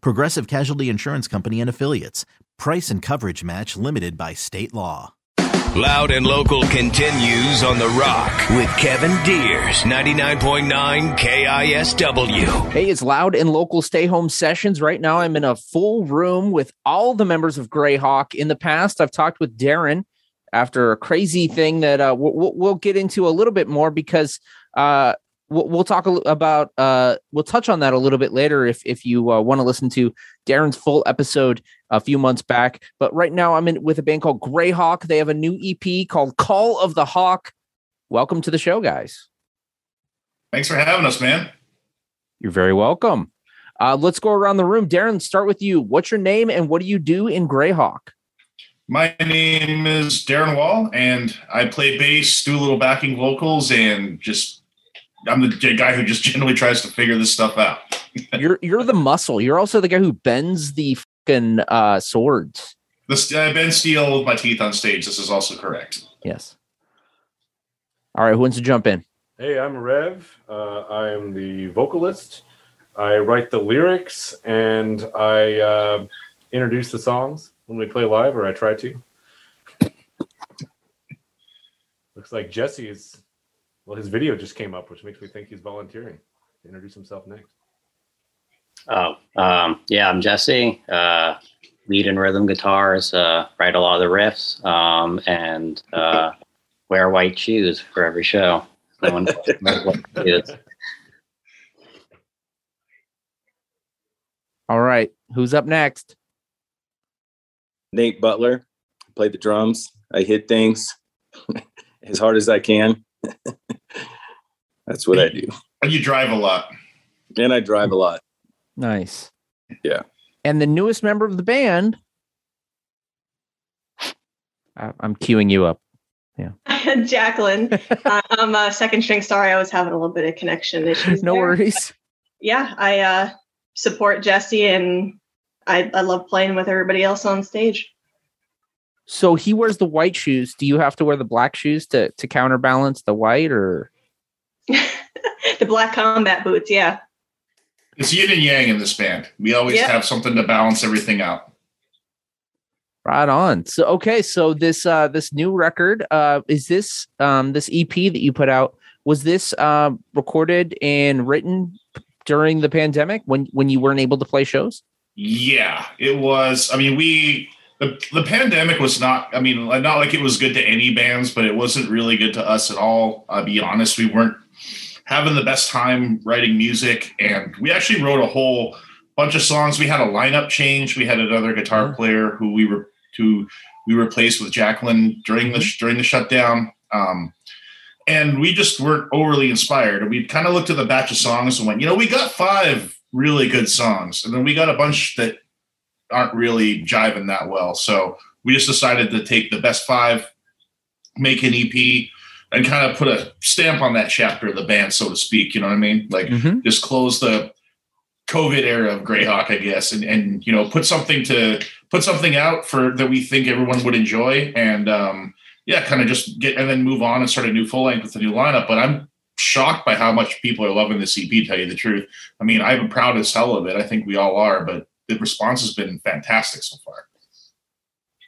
Progressive Casualty Insurance Company and Affiliates. Price and coverage match limited by state law. Loud and Local continues on The Rock with Kevin Diers, 99.9 KISW. Hey, it's Loud and Local Stay Home Sessions. Right now, I'm in a full room with all the members of Greyhawk. In the past, I've talked with Darren after a crazy thing that uh, we'll, we'll get into a little bit more because uh, we'll, we'll talk about uh, we'll touch on that a little bit later if if you uh, want to listen to Darren's full episode a few months back. But right now, I'm in with a band called Greyhawk. They have a new EP called Call of the Hawk. Welcome to the show, guys. Thanks for having us, man. You're very welcome. Uh, let's go around the room. Darren, start with you. What's your name and what do you do in Greyhawk? My name is Darren Wall, and I play bass, do a little backing vocals, and just I'm the guy who just generally tries to figure this stuff out. you're you're the muscle. You're also the guy who bends the fucking uh, swords. This I bend steel with my teeth on stage. This is also correct. Yes. All right, who wants to jump in? Hey, I'm Rev. Uh, I am the vocalist. I write the lyrics and I uh, introduce the songs when we play live, or I try to. Looks like Jesse is. Well, his video just came up, which makes me think he's volunteering to introduce himself next. Oh, um, yeah, I'm Jesse. Uh, lead and rhythm guitars, uh, write a lot of the riffs, um, and uh, wear white shoes for every show. No one knows what it is. All right, who's up next? Nate Butler. Play the drums. I hit things as hard as I can. That's what I do. And you drive a lot. And I drive a lot. Nice. Yeah. And the newest member of the band. I- I'm queuing you up. Yeah. Jacqueline. uh, I'm a second string. Sorry, I was having a little bit of connection issues. No there. worries. Yeah, I uh, support Jesse and I, I love playing with everybody else on stage. So he wears the white shoes. Do you have to wear the black shoes to to counterbalance the white or the black combat boots, yeah. It's yin and yang in this band. We always Yeah. have something to balance everything out. right on? So okay, so this uh this new record, uh is this um this EP that you put out, was this uh, recorded and written during the pandemic when when you weren't able to play shows? Yeah, it was. I mean, we the, the pandemic was not. I mean, not like it was good to any bands, but it wasn't really good to us at all. I'll be honest, we weren't having the best time writing music, and we actually wrote a whole bunch of songs. We had a lineup change. We had another guitar player who we were who we replaced with Jacqueline during the during the shutdown. Um, and we just weren't overly inspired. And we kind of looked at the batch of songs and went, you know, we got five really good songs, and then we got a bunch that aren't really jiving that well. So we just decided to take the best five, make an EP, and kind of put a stamp on that chapter of the band, so to speak. You know what I mean? Like Mhm. just close the COVID era of Greyhawk, I guess, and and you know put something to put something out for that we think everyone would enjoy, and um, yeah, kind of just get and then move on and start a new full length with a new lineup. But I'm shocked by how much people are loving this EP. To tell you the truth, I mean, I'm proud as hell of it. I think we all are, but the response has been fantastic so far.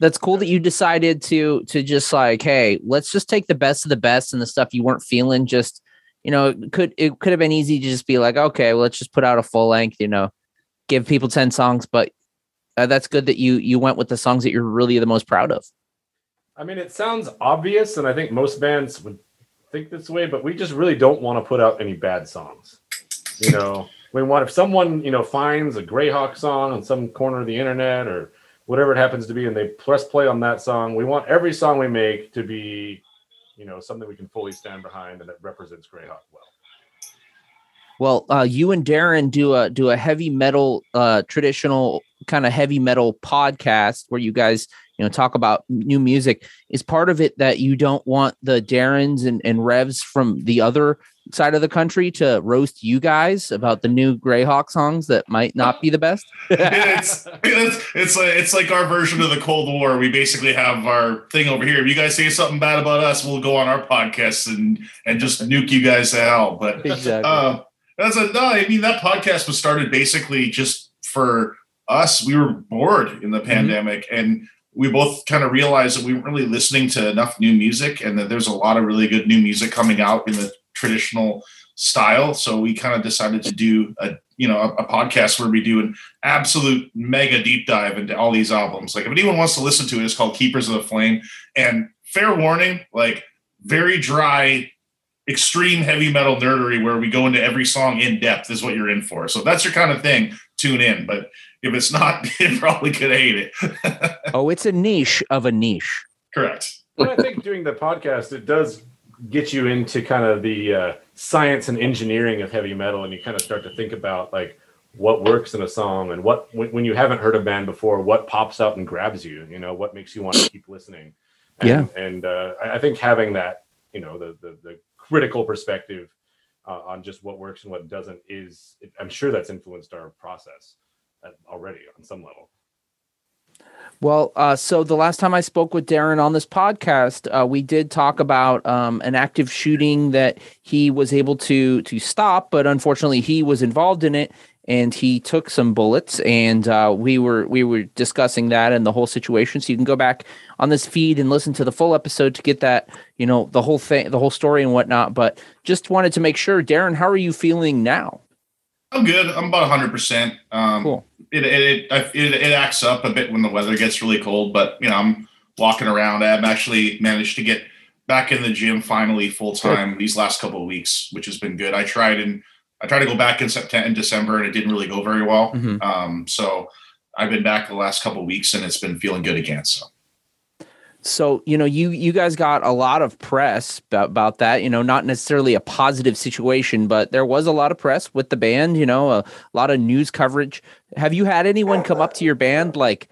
That's cool that you decided to to just like, hey, let's just take the best of the best and the stuff you weren't feeling. Just you know, it could it could have been easy to just be like, okay, well, let's just put out a full length. You know, give people ten songs, but uh, that's good that you you went with the songs that you're really the most proud of. I mean, it sounds obvious, and I think most bands would think this way, but we just really don't want to put out any bad songs. You know, we want if someone you know finds a Greyhawk song on some corner of the internet or whatever it happens to be, and they press play on that song, we want every song we make to be, you know, something we can fully stand behind and that represents Greyhawk well. Well, uh, you and Darren do a do a heavy metal, uh, traditional kind of heavy metal podcast where you guys, you know, talk about new music. Is part of it that you don't want the Darrens and, and Revs from the other side of the country to roast you guys about the new Greyhawk songs that might not be the best? it's, it's it's like it's like our version of the Cold War. We basically have our thing over here. If you guys say something bad about us, we'll go on our podcast and and just nuke you guys to hell. But exactly. uh, that's a no. I mean, that podcast was started basically just for us. We were bored in the pandemic, and we both kind of realized that we weren't really listening to enough new music, and that there's a lot of really good new music coming out in the traditional style. So we kind of decided to do a you know a, a podcast where we do an absolute mega deep dive into all these albums. Like if anyone wants to listen to it, it's called Keepers of the Flame. And fair warning, like very dry extreme heavy metal nerdery where we go into every song in depth is what you're in for. So if that's your kind of thing, tune in. But if it's not, you're probably gonna hate it. oh, it's a niche of a niche. Correct. Well, I think doing the podcast, it does get you into kind of the uh, science and engineering of heavy metal, and you kind of start to think about like what works in a song and what when, when you haven't heard a band before, what pops out and grabs you. You know, what makes you want to keep listening. And, Yeah. and uh, I I think having that, you know, the the, the critical perspective uh, on just what works and what doesn't is, I'm sure that's influenced our process uh, already on some level. Well, uh, so the last time I spoke with Darren on this podcast, uh, we did talk about um, an active shooting that he was able to to stop, but unfortunately he was involved in it and he took some bullets. And uh, we were we were discussing that and the whole situation. So you can go back on this feed and listen to the full episode to get that you know the whole thing, the whole story and whatnot. But just wanted to make sure, Darren, how are you feeling now? I'm good. I'm about 100. percent Um, Cool. It it, it it acts up a bit when the weather gets really cold, but you know I'm walking around. I've actually managed to get back in the gym finally full time these last couple of weeks, which has been good. I tried and I tried to go back in September in December and it didn't really go very well. Mhm. Um, so I've been back the last couple of weeks and it's been feeling good again. So So you know, you you guys got a lot of press about, about that. You know, not necessarily a positive situation, but there was a lot of press with the band. You know, a lot of news coverage. Have you had anyone come up to your band like,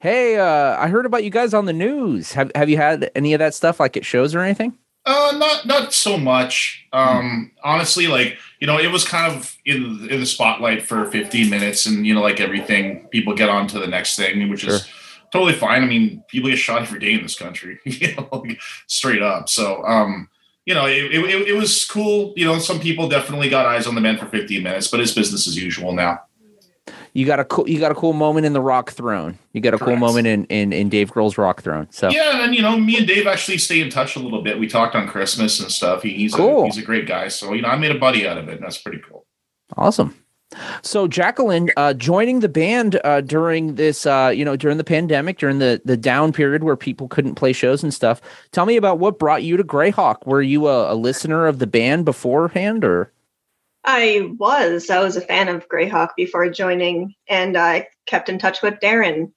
"Hey, uh, I heard about you guys on the news." Have Have you had any of that stuff like at shows or anything? Uh, not not so much. Um, honestly, like you know, it was kind of in in the spotlight for 15 minutes, and you know, like everything, people get on to the next thing, which is totally fine. I mean, people get shot every day in this country, you know, like, straight up. So, um, you know, it, it, it was cool. You know, some people definitely got eyes on the man for 15 minutes, but it's business as usual now. You got a cool you got a cool moment in the Rock Throne. You got a cool moment in in in Dave Grohl's Rock Throne. So Yeah, and you know, me and Dave actually stay in touch a little bit. We talked on Christmas and stuff. He, he's Cool. a he's a great guy. So you know, I made a buddy out of it, and that's pretty cool. Awesome. So Jacqueline uh, joining the band uh, during this, uh, you know, during the pandemic, during the the down period where people couldn't play shows and stuff. Tell me about what brought you to Greyhawk. Were you a, a listener of the band beforehand, or I was. I was a fan of Greyhawk before joining, and I kept in touch with Darren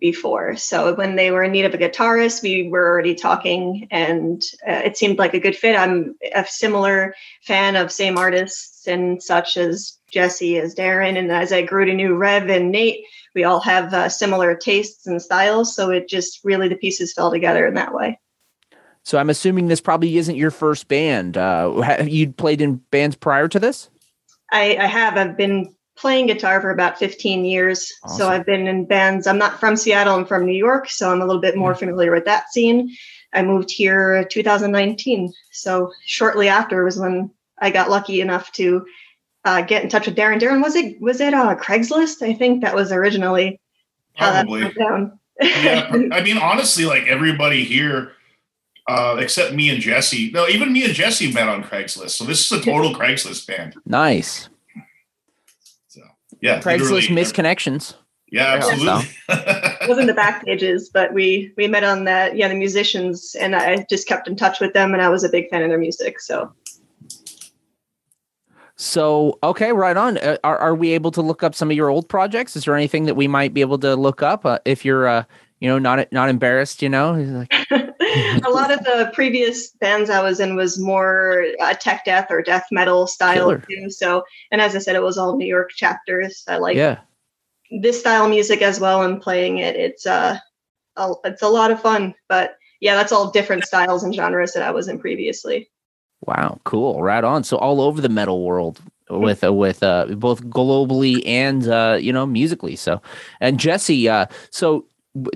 before. So when they were in need of a guitarist, we were already talking, and uh, it seemed like a good fit. I'm a similar fan of same artists and such as Jesse, as Darren, and as I grew to know Rev and Nate, we all have uh, similar tastes and styles. So it just really the pieces fell together in that way. so? I'm assuming this probably isn't your first band. Uh, have you played in bands prior to this? I, I have. I've been playing guitar for about 15 years. Awesome. So I've been in bands. I'm not from Seattle, I'm from New York. So I'm a little bit more familiar with that scene. I moved here 2019. So shortly after was when I got lucky enough to uh, get in touch with Darren. Darren, was it was it uh, Craigslist? I think that was originally how that Probably. down. yeah, I mean, honestly, like everybody here, uh, except me and Jesse. No, even me and Jesse met on Craigslist. So this is a total Craigslist band. Nice. So yeah, Craigslist misconnections. Yeah, absolutely. it wasn't the back pages, but we we met on that. Yeah, the musicians, and I just kept in touch with them, and I was a big fan of their music. So So okay, right on. Uh, are are we able to look up some of your old projects? Is there anything that we might be able to look up uh, if you're uh you know not not embarrassed? You know, like, a lot of the previous bands I was in was more uh, tech death or death metal style too. So, and as I said, it was all New York chapters. I like yeah. this style music as well and playing it. It's uh, a, it's a lot of fun. But yeah, that's all different styles and genres that I was in previously. Wow, cool. Right on. So all over the metal world with uh, with uh both globally and uh you know musically. So and Jesse, uh so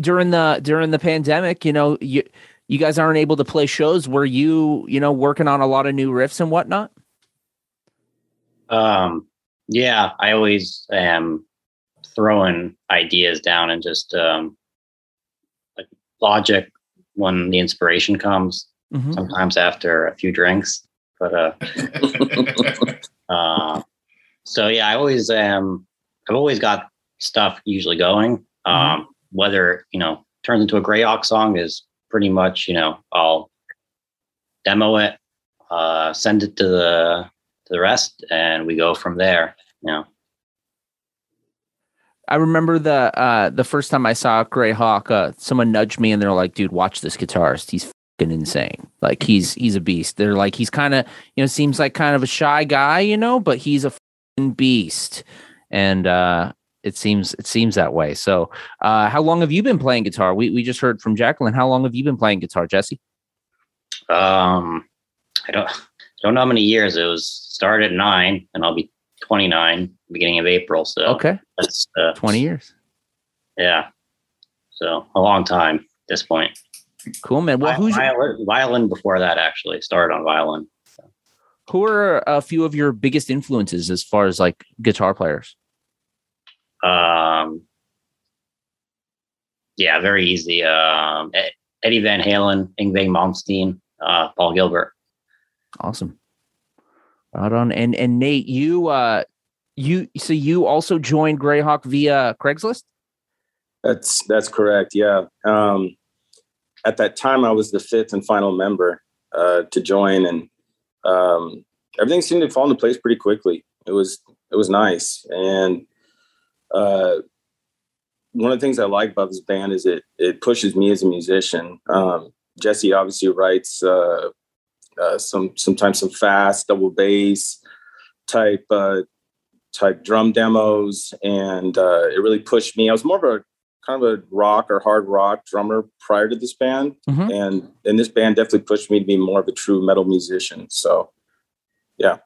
during the during the pandemic, you know, you you guys aren't able to play shows. Were you, you know, working on a lot of new riffs and whatnot? Um, yeah, I always am throwing ideas down and just um, like logic when the inspiration comes. Mhm. Sometimes after a few drinks, but uh, uh, so yeah, I always um, I've always got stuff usually going. Um, whether you know turns into a Greyhawk song is pretty much you know I'll demo it, uh, send it to the to the rest, and we go from there. You know. I remember the uh the first time I saw Greyhawk, uh, someone nudged me and they're like, "Dude, watch this guitarist. He's insane. Like he's he's a beast." They're like, he's kind of you know seems like kind of a shy guy, you know, but he's a fucking beast. And uh it seems it seems that way. So, uh how long have you been playing guitar? We we just heard from Jacqueline. How long have you been playing guitar, Jesse? Um, I don't don't know how many years it was. Started at nine, and I'll be twenty nine beginning of April. So Okay, that's uh, twenty years. yeah. So a long time at this point. Cool, man. Well, Vi- who's your, violin, violin before that actually started on violin. who are a few of your biggest influences as far as like guitar players? Um, yeah, very easy. Um, Eddie Van Halen, Yngwie Malmsteen, uh, Paul Gilbert. Awesome. Right on. And and Nate, you uh you so you also joined Greyhawk via Craigslist? That's that's correct. Yeah. Um, at that time, I was the fifth and final member uh, to join, and um, everything seemed to fall into place pretty quickly. It was it was nice, and uh, one of the things I like about this band is it it pushes me as a musician. Um, Jesse obviously writes uh, uh, some sometimes some fast double bass type uh, type drum demos, and uh, it really pushed me. I was more of a kind of a rock or hard rock drummer prior to this band, Mhm. and and this band definitely pushed me to be more of a true metal musician. So, yeah.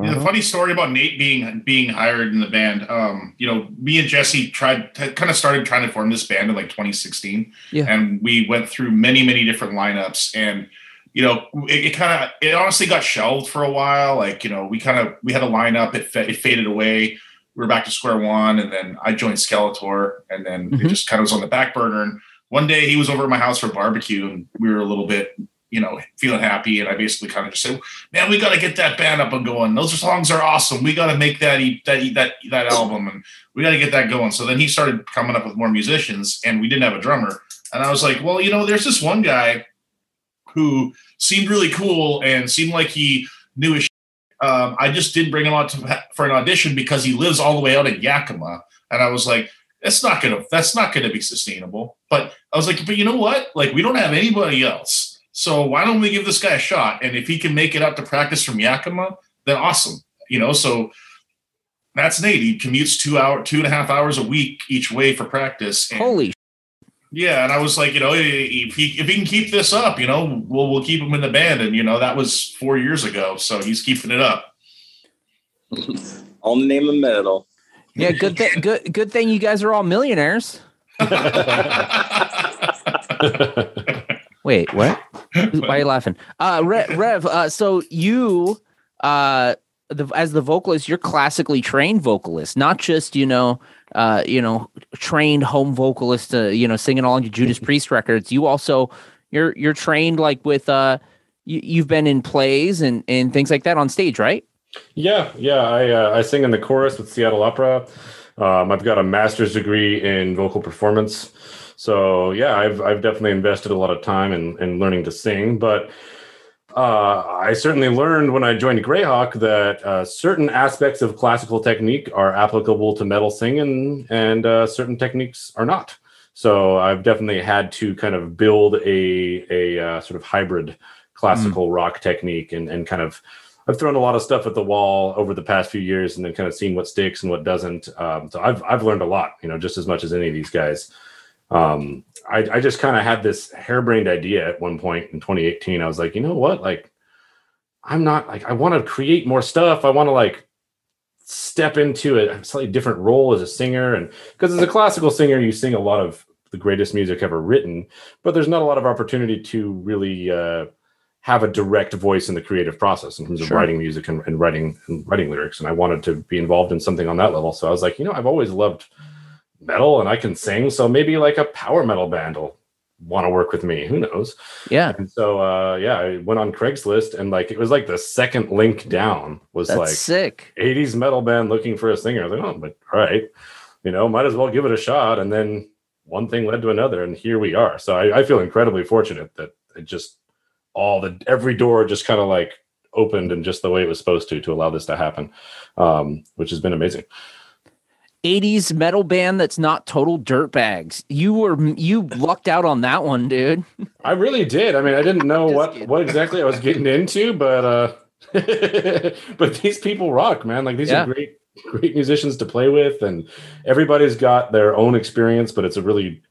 Yeah, the funny story about Nate being being hired in the band. Um, you know, me and Jesse tried kind of started trying to form this band in like 2016, Yeah. and we went through many many different lineups, and you know, it, it kind of it honestly got shelved for a while. Like you know, we kind of we had a lineup, it fa- it faded away. We were back to square one, and then I joined Skelator, and then Mhm. it just kind of was on the back burner. And one day he was over at my house for barbecue, and we were a little bit you know feeling happy, and I basically kind of just said, man, we got to get that band up and going. Those songs are awesome. We got to make that e- that e- that that album, and we got to get that going. So then he started coming up with more musicians, and we didn't have a drummer. And I was like, well, you know, there's this one guy who seemed really cool and seemed like he knew his. Um, I just didn't bring him out to, for an audition because he lives all the way out in Yakima, and I was like, that's not gonna that's not gonna be sustainable. But I was like, but you know what? Like, we don't have anybody else. So why don't we give this guy a shot? And if he can make it out to practice from Yakima, then awesome. You know, so that's Nate. He commutes two hour, two and a half hours a week each way for practice. Holy yeah, and I was like, you know, if he if he can keep this up, you know, we'll we'll keep him in the band. And you know, that was four years ago, so he's keeping it up. On the name of metal. Yeah, good thing good good thing you guys are all millionaires. Wait, what? Why are you laughing? Uh Rev, Rev uh so you uh the as the vocalist, you're classically trained vocalist, not just, you know, uh, you know, trained home vocalist, uh, you know, singing along to Judas Priest records. You also you're you're trained like with uh you, you've been in plays and and things like that on stage, right? Yeah, yeah. I uh, I sing in the chorus with Seattle Opera. Um, I've got a master's degree in vocal performance. So yeah, I've I've definitely invested a lot of time in, in learning to sing, but uh, I certainly learned when I joined Greyhawk that uh, certain aspects of classical technique are applicable to metal singing, and uh, certain techniques are not. So I've definitely had to kind of build a a uh, sort of hybrid classical mm. rock technique, and and kind of I've thrown a lot of stuff at the wall over the past few years, and then kind of seen what sticks and what doesn't. Um, so I've I've learned a lot, you know, just as much as any of these guys. Um, I, I just kind of had this harebrained idea at one point in 2018. I was like, you know what? Like, I'm not like I want to create more stuff. I want to like step into a slightly different role as a singer, and because as a classical singer, you sing a lot of the greatest music ever written, but there's not a lot of opportunity to really uh, have a direct voice in the creative process in terms of writing music and, and writing and writing lyrics. And I wanted to be involved in something on that level. So I was like, you know, I've always loved metal and I can sing. So maybe like a power metal band will want to work with me. Who knows? Yeah. And so uh yeah, I went on Craigslist and like it was like the second link down was That's like sick. 80s metal band looking for a singer. I was like, oh, but all right, you know, might as well give it a shot. And then one thing led to another, and here we are. So I, I feel incredibly fortunate that it just all the every door just kind of like opened and just the way it was supposed to to allow this to happen, um, which has been amazing. 80s metal band that's not total dirtbags. You were you lucked out on that one, dude. I really did. I mean, I didn't know what kidding. what exactly I was getting into, but uh but these people rock, man. Like these yeah. are great great musicians to play with and everybody's got their own experience, but it's a really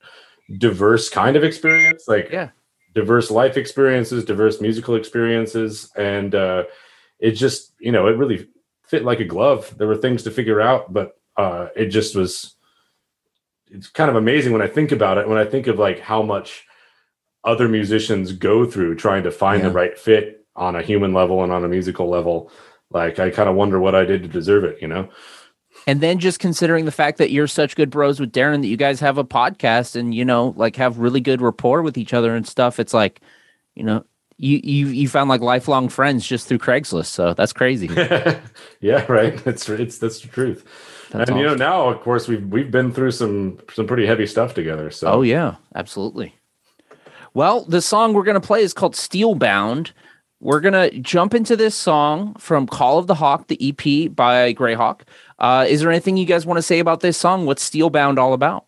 diverse kind of experience. Like yeah. diverse life experiences, diverse musical experiences and uh it just, you know, it really fit like a glove. There were things to figure out, but uh, it just was it's kind of amazing when I think about it. When I think of like how much other musicians go through trying to find yeah. the right fit on a human level and on a musical level, like I kind of wonder what I did to deserve it, you know? And then just considering the fact that you're such good bros with Darren that you guys have a podcast and you know like have really good rapport with each other and stuff, it's like, you know, you you you found like lifelong friends just through Craigslist. So that's crazy. yeah, right. It's it's that's the truth. That's and awesome. you know now, of course, we've we've been through some some pretty heavy stuff together. So oh yeah, absolutely. Well, the song we're gonna play is called Steelbound. We're gonna jump into this song from Call of the Hawk, the EP by Greyhawk. Uh, is there anything you guys want to say about this song? What's Steelbound all about?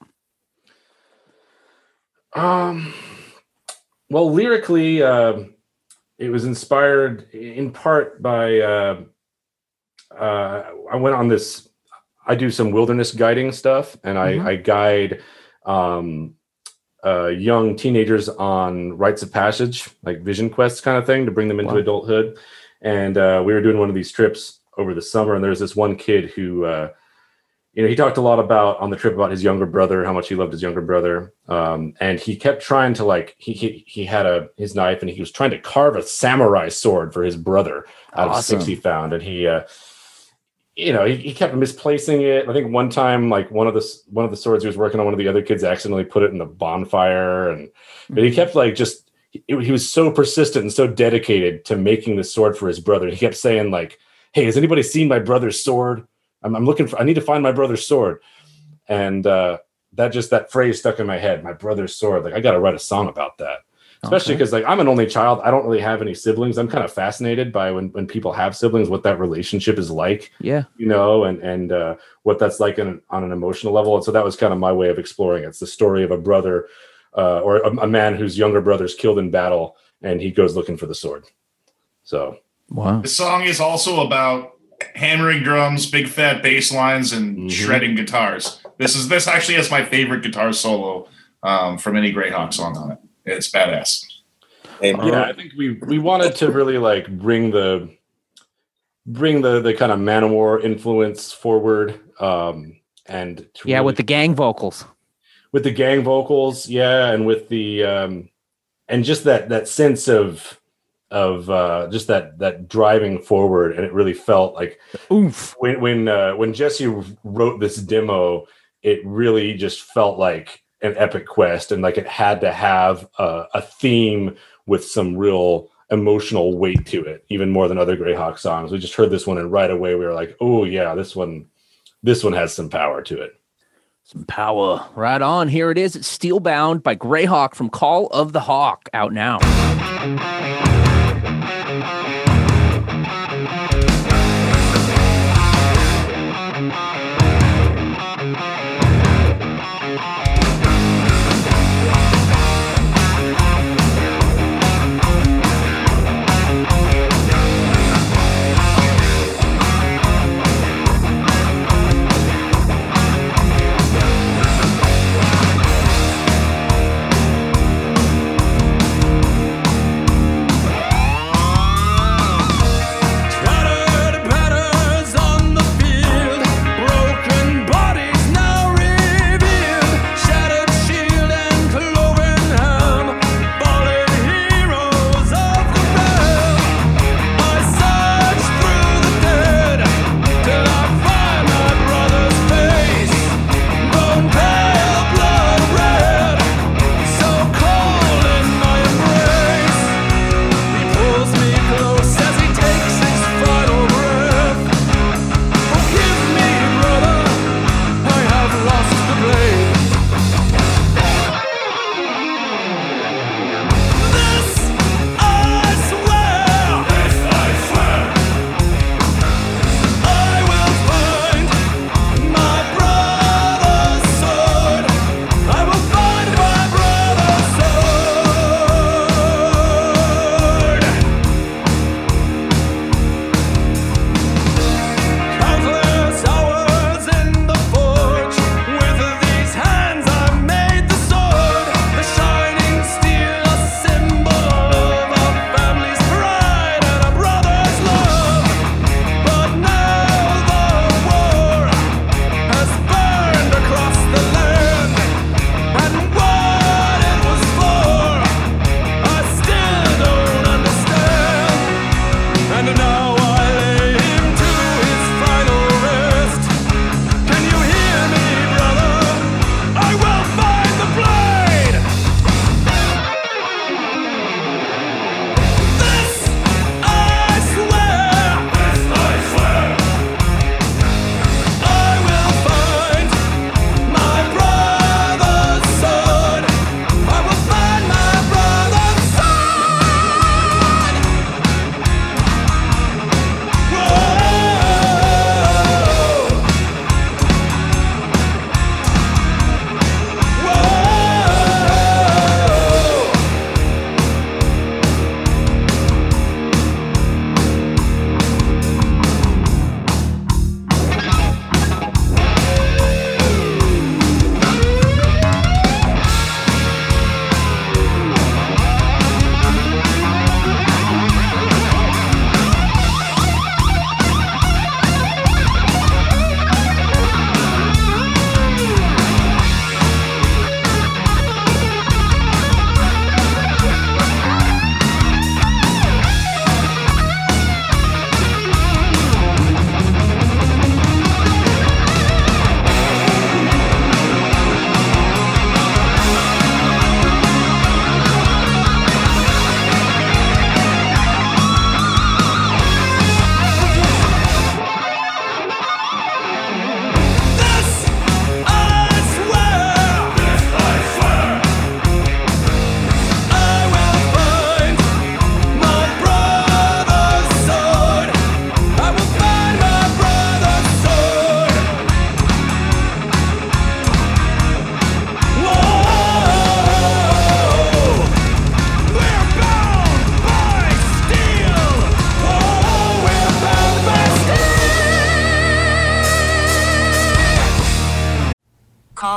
Um, well, lyrically, uh, it was inspired in part by. Uh, uh, I went on this I do some wilderness guiding stuff, and I, mm-hmm. I guide um, uh, young teenagers on rites of passage, like vision quests kind of thing, to bring them into wow. adulthood. And uh, we were doing one of these trips over the summer, and there's this one kid who, uh, you know, he talked a lot about on the trip about his younger brother, how much he loved his younger brother, um, and he kept trying to like he, he he had a his knife, and he was trying to carve a samurai sword for his brother out awesome. of six he found, and he. Uh, you know, he, he, kept misplacing it. I think one time, like one of the one of the swords he was working on, one of the other kids accidentally put it in the bonfire, and but he mm-hmm. kept like just he, he was so persistent and so dedicated to making the sword for his brother. He kept saying like, "Hey, has anybody seen my brother's sword? I'm, I'm looking for. I need to find my brother's sword." And uh, that just that phrase stuck in my head. My brother's sword. Like I got to write a song about that especially because okay. like I'm an only child. I don't really have any siblings. I'm kind of fascinated by when when people have siblings, what that relationship is like. Yeah, you know, and and uh, what that's like in, on an emotional level. And so that was kind of my way of exploring it. It's the story of a brother uh, or a, a man whose younger brother is killed in battle, and he goes looking for the sword. So wow, the song is also about hammering drums, big fat bass lines, and mm-hmm. shredding guitars. This is this actually has my favorite guitar solo um, from any Greyhawk song on it. It's badass. yeah, I think we we wanted to really like bring the bring the the kind of Manowar influence forward. Um, and yeah, really, with the gang vocals, with the gang vocals, yeah, and with the um, and just that that sense of of uh, just that that driving forward, and it really felt like oof when when uh, when Jesse wrote this demo, it really just felt like an epic quest and like it had to have a, a, theme with some real emotional weight to it even more than other greyhawk songs we just heard this one and right away we were like oh yeah this one this one has some power to it. Some power. Right on. Here it is. It's Steelbound by Greyhawk from Call of the Hawk out now.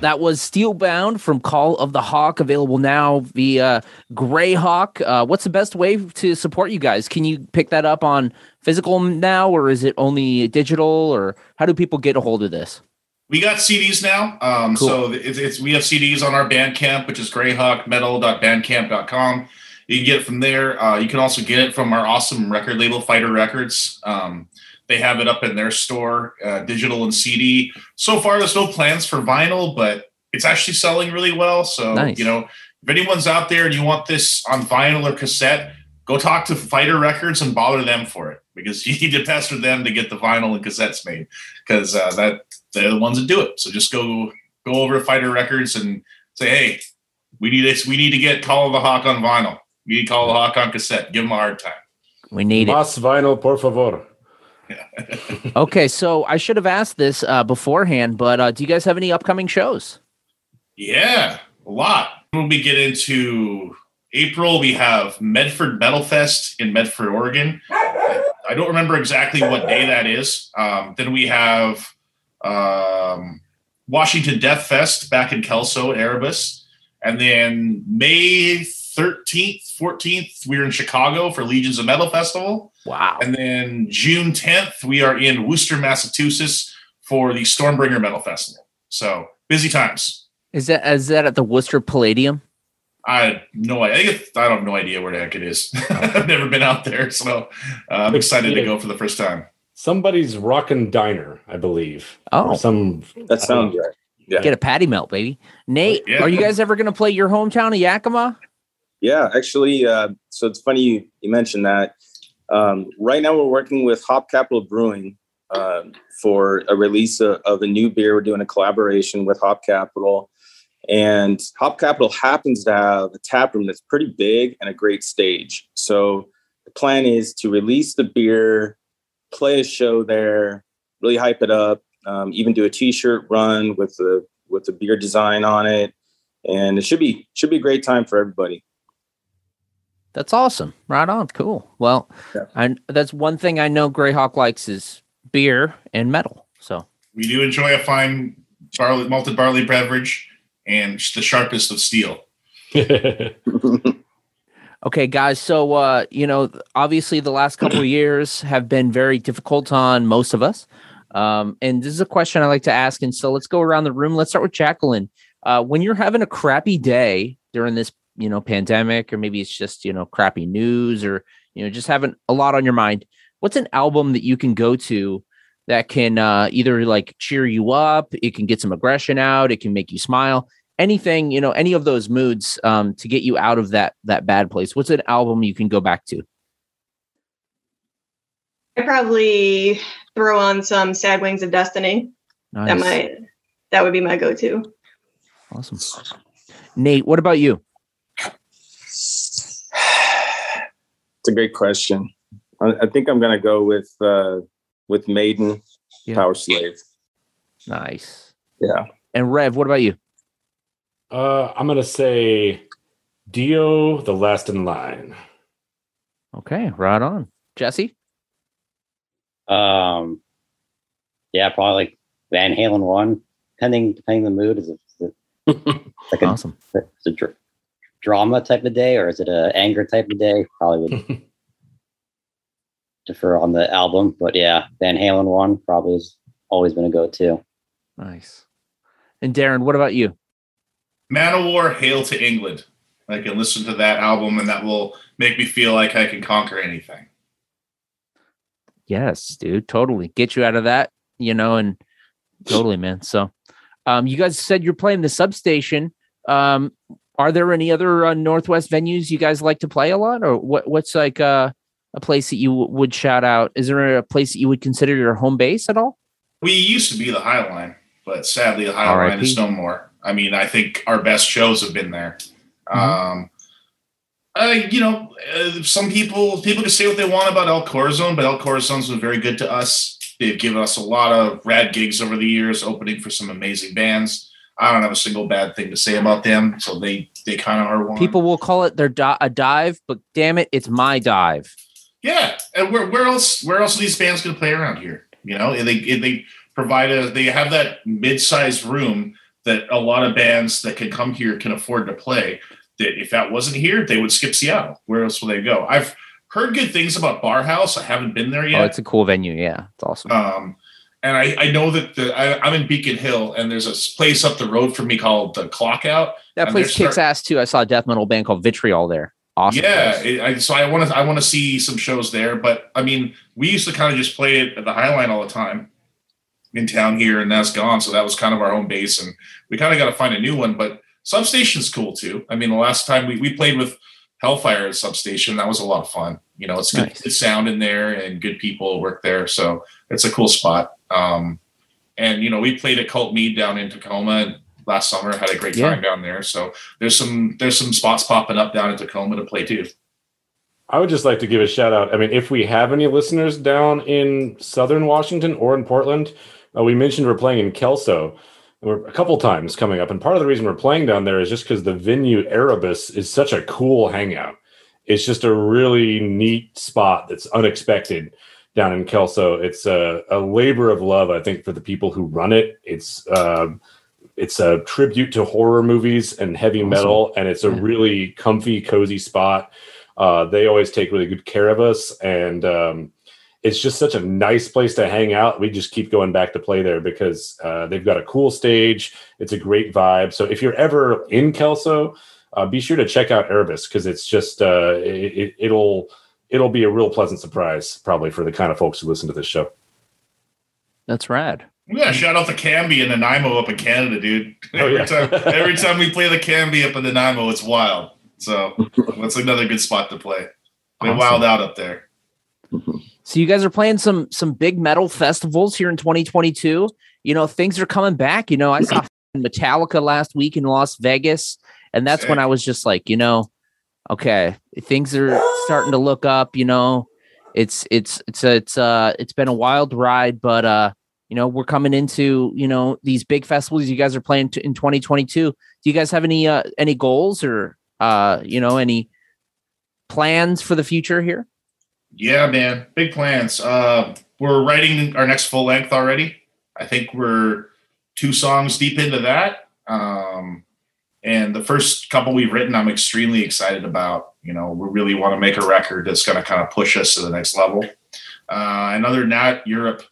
That was Steelbound from Call of the Hawk, available now via Greyhawk. Uh, what's the best way to support you guys? Can you pick that up on physical now, or is it only digital, or how do people get a hold of this? We got CDs now. Um, Cool. So it's, it's we have CDs on our Bandcamp, which is greyhawkmetal.bandcamp.com. You can get it from there. Uh, you can also get it from our awesome record label, Fighter Records. Um, they have it up in their store, uh, digital and CD. So far, there's no plans for vinyl, but it's actually selling really well. So Nice. you know, if anyone's out there and you want this on vinyl or cassette, go talk to Fighter Records and bother them for it because you need to pester them to get the vinyl and cassettes made because uh, that they're the ones that do it. So just go go over to Fighter Records and say, hey, we need this. We need to get Call of the Hawk on vinyl. We need Call of the Hawk on cassette. Give them a hard time. We need it. Mas vinyl, por favor. Okay, so I should have asked this uh, beforehand, but uh, do you guys have any upcoming shows? Yeah, a lot. When we get into April, we have Medford Metal Fest in Medford, Oregon. I don't remember exactly what day that is. Um, then we have um, Washington Death Fest back in Kelso, Erebus. And then May 13th, 14th, we're in Chicago for Legions of Metal Festival. Wow. And then June 10th, we are in Worcester, Massachusetts for the Stormbringer Metal Festival. So busy times. Is that is that at the Worcester Palladium? I have no idea. I, think it- I have no idea where the heck it is. I've never been out there, so uh, I'm excited to go for the first time. Somebody's Rockin' Diner, I believe. Oh. Some That sounds right. Yeah. Get a patty melt, baby. Nate, Yeah. are you guys ever going to play your hometown of Yakima? Yeah, actually, uh, so it's funny you, you mentioned that. Um, right now, we're working with Hop Capital Brewing uh, for a release of, of a new beer. We're doing a collaboration with Hop Capital, and Hop Capital happens to have a tap room that's pretty big and a great stage. So the plan is to release the beer, play a show there, really hype it up, um, even do a T-shirt run with the with the beer design on it, and it should be should be a great time for everybody. That's awesome. Right on. Cool. Well, and that's one thing I know Greyhawk likes is beer and metal. So We do enjoy a fine barley, malted barley beverage and the sharpest of steel. Okay, guys. So, uh, you know, obviously the last couple of years have been very difficult on most of us. Um, and this is a question I like to ask. And so let's go around the room. Let's start with Jacqueline. Uh, when you're having a crappy day during this, you know, pandemic, or maybe it's just, you know, crappy news or, you know, just having a lot on your mind, what's an album that you can go to that can uh, either like cheer you up, it can get some aggression out, it can make you smile, anything, you know, any of those moods um, to get you out of that that bad place. What's an album you can go back to? I probably throw on some Sad Wings of Destiny. That might that would be my go-to. Awesome. Nate, what about you? A great question. I, I think I'm gonna go with uh, with Maiden, Yeah. Powerslave. Nice. Yeah. And Rev, what about you? Uh, I'm gonna say Dio, the last in line. Okay, right on. Jesse? Um, yeah, probably like Van Halen one, depending depending on the mood. Is it, is it like Awesome. is it a dr- drama type of day or is it a anger type of day? Probably would defer on the album, but yeah, Van Halen one probably has always been a go to. Nice. And Darren, what about you? Manowar, Hail to England. I can listen to that album and that will make me feel like I can conquer anything. Yes, dude, totally. Get you out of that, you know, and totally, man. So, um, you guys said you're playing the substation. Um, are there any other uh, Northwest venues you guys like to play a lot, or what? What's like uh, a place that you w- would shout out? Is there a place that you would consider your home base at all? We used to be the Highline, but sadly the Highline is no more. I mean, I think our best shows have been there. Mm-hmm. Um, uh, you know, uh, some people people can say what they want about El Corazon, but El Corazon's been very good to us. They've given us a lot of rad gigs over the years, opening for some amazing bands. I don't have a single bad thing to say about them, so they they kind of are one. People will call it their di- a dive, but damn it, it's my dive. Yeah, and where where else where else are these bands going to play around here? You know, and they and they provide a they have that mid-sized room that a lot of bands that can come here can afford to play. That if that wasn't here, they would skip Seattle. Where else will they go? I've heard good things about Bar House. I haven't been there yet. Oh, it's a cool venue. Yeah, it's awesome. Um, and I, I know that the, I, I'm in Beacon Hill, and there's a place up the road from me called the Clock Out. that place kicks start- ass too. I saw a death metal band called Vitriol there. Awesome. Yeah, it, I, so I want to I want to see some shows there. But I mean, we used to kind of just play it at the Highline all the time in town here, and that's gone. So that was kind of our home base, and we kind of got to find a new one. But Substation's cool too. I mean, the last time we, we played with Hellfire Substation, that was a lot of fun. You know, it's good, Nice. good sound in there, and good people work there, so it's a cool spot. Um, and you know, we played at Cult Mead down in Tacoma last summer. Had a great Yeah. time down there. So there's some there's some spots popping up down in Tacoma to play too. I would just like to give a shout out. I mean, if we have any listeners down in Southern Washington or in Portland, uh, we mentioned we're playing in Kelso. We're a couple times coming up, and part of the reason we're playing down there is just because the venue Erebus is such a cool hangout. It's just a really neat spot that's unexpected down in Kelso. It's a, a labor of love, I think, for the people who run it. It's um it's a tribute to horror movies and heavy metal, and it's a Yeah. really comfy, cozy spot. Uh, they always take really good care of us, and um, it's just such a nice place to hang out. We just keep going back to play there because uh, they've got a cool stage. It's a great vibe. So if you're ever in Kelso, uh, be sure to check out Erebus because it's just uh, it, it, it'll it'll be a real pleasant surprise probably for the kind of folks who listen to this show. That's rad. Yeah, shout out the Cambie and Nanaimo up in Canada, dude. Oh, every yeah. time every time we play the Cambie up in Nanaimo, it's wild. So that's another good spot to play. They Awesome. wild out up there. So you guys are playing some some big metal festivals here in 2022. You know, things are coming back. You know, I saw Metallica last week in Las Vegas, and that's when I was just like, you know, okay, things are starting to look up. You know, it's it's it's it's uh it's been a wild ride, but uh, you know, we're coming into you know these big festivals you guys are playing to, in 2022. Do you guys have any uh any goals or uh you know any plans for the future here? Yeah, man, big plans. Uh, we're writing our next full length already. I think we're two songs deep into that. Um, and the first couple we've written, I'm extremely excited about. You know, we really want to make a record that's going to kind of push us to the next level. Uh, and other than that, Europe,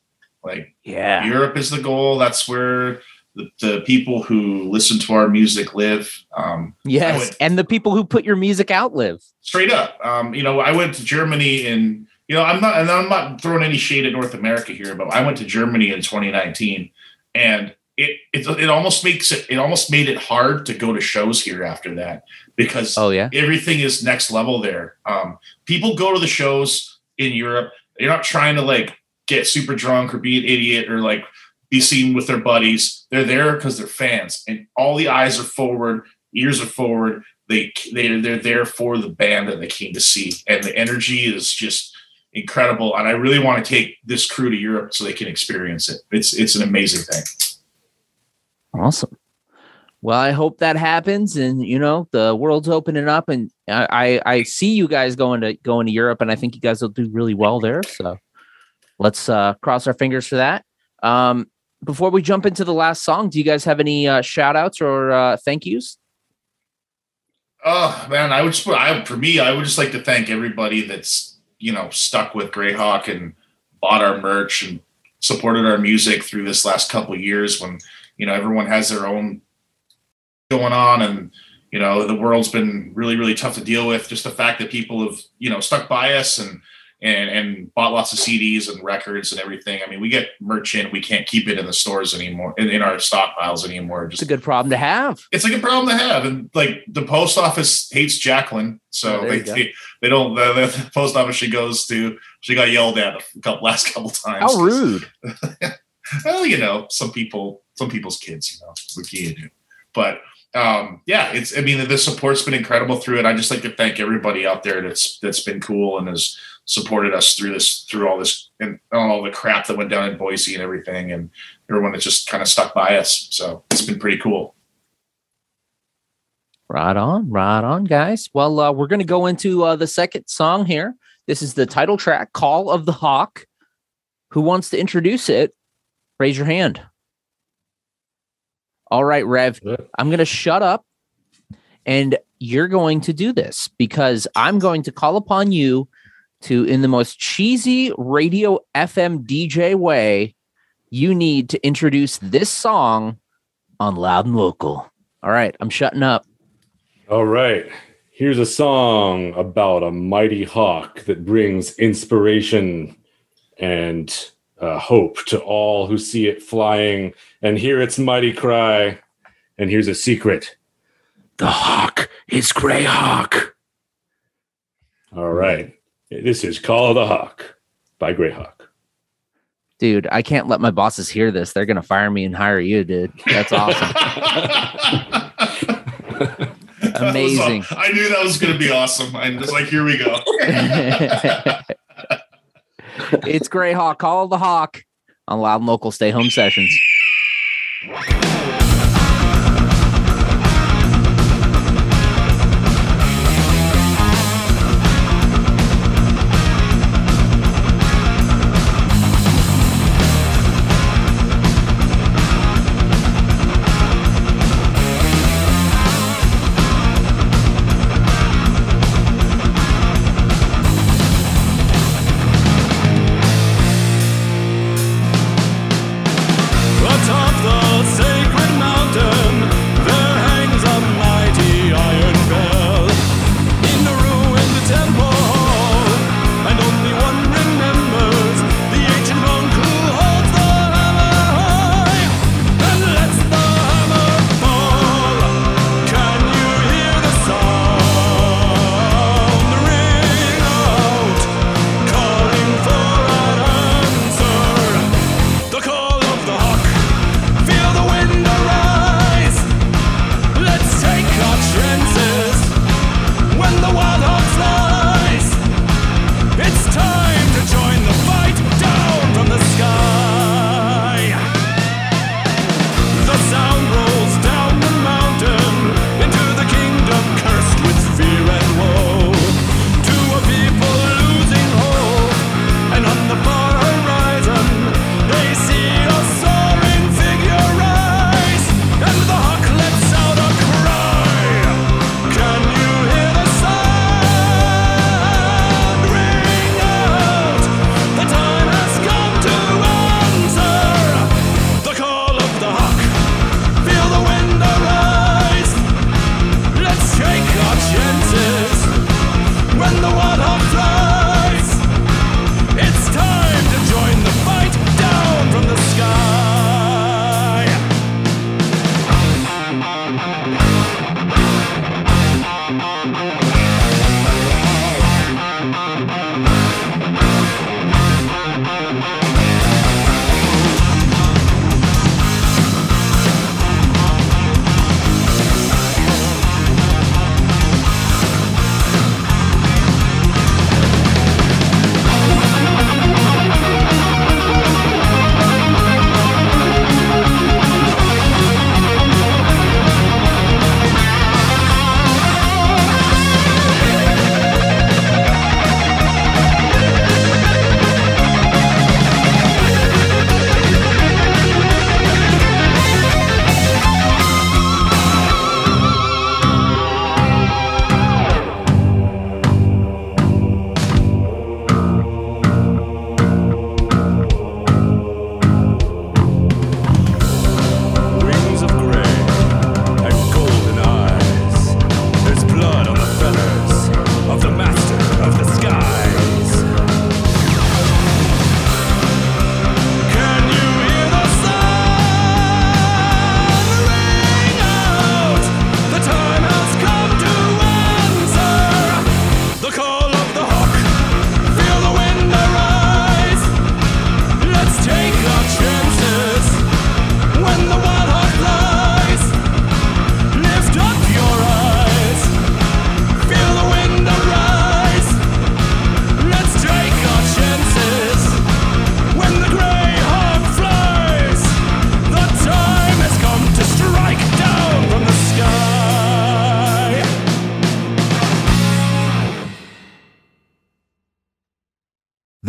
like Yeah. Europe is the goal. That's where the, the people who listen to our music live. Um, Yes, and the people who put your music out live. straight up. Um, you know, I went to Germany and you know, I'm not and I'm not throwing any shade at North America here, but I went to Germany in 2019 and it, it it almost makes it it almost made it hard to go to shows here after that because oh yeah everything is next level there. Um, people go to the shows in Europe. They're not trying to like get super drunk or be an idiot or like be seen with their buddies. They're there because they're fans, and all the eyes are forward, ears are forward. They they they're there for the band that they came to see, and the energy is just incredible. And I really want to take this crew to Europe so they can experience it. It's it's an amazing thing. Awesome. Well, I hope that happens, and you know the world's opening up, and I I see you guys going to going to Europe, and I think you guys will do really well there. So let's uh, cross our fingers for that. Um, before we jump into the last song, do you guys have any uh, shout outs or uh, thank yous? Oh man, I would just I for me, I would just like to thank everybody that's you know stuck with Greyhawk and bought our merch and supported our music through this last couple years when you know everyone has their own going on and you know the world's been really really tough to deal with just the fact that people have you know stuck by us and and and bought lots of CDs and records and everything. I mean, we get merch in, we can't keep it in the stores anymore, in, in our stockpiles anymore. Just it's a good problem to have. It's a good problem to have, and like the post office hates Jacqueline, so oh, they, they, they don't. The, the, post office she goes to, she got yelled at a couple last couple times. How rude! well, you know, some people, some people's kids, you know, what you do? But um, yeah, it's. I mean, the support's been incredible through it. I just like to thank everybody out there that's that's been cool and has supported us through this, through all this, and all the crap that went down in Boise and everything, and everyone that just kind of stuck by us. So it's been pretty cool. Right on, right on, guys. Well, uh, we're going to go into uh, the second song here. This is the title track, "Call of the Hawk." Who wants to introduce it? Raise your hand. All right, Rev, I'm going to shut up and you're going to do this because I'm going to call upon you to, in the most cheesy radio FM DJ way, you need to introduce this song on Loud and Local. All right, I'm shutting up. All right. Here's a song about a mighty hawk that brings inspiration and uh, hope to all who see it flying and hear its mighty cry. And here's a secret the hawk is Greyhawk. All right. This is Call of the Hawk by Greyhawk. Dude, I can't let my bosses hear this. They're going to fire me and hire you, dude. That's awesome. Amazing. I knew that was going to be awesome. I'm just like, here we go. it's Greyhawk, Call of the Hawk on Loud and Local Stay Home Sessions.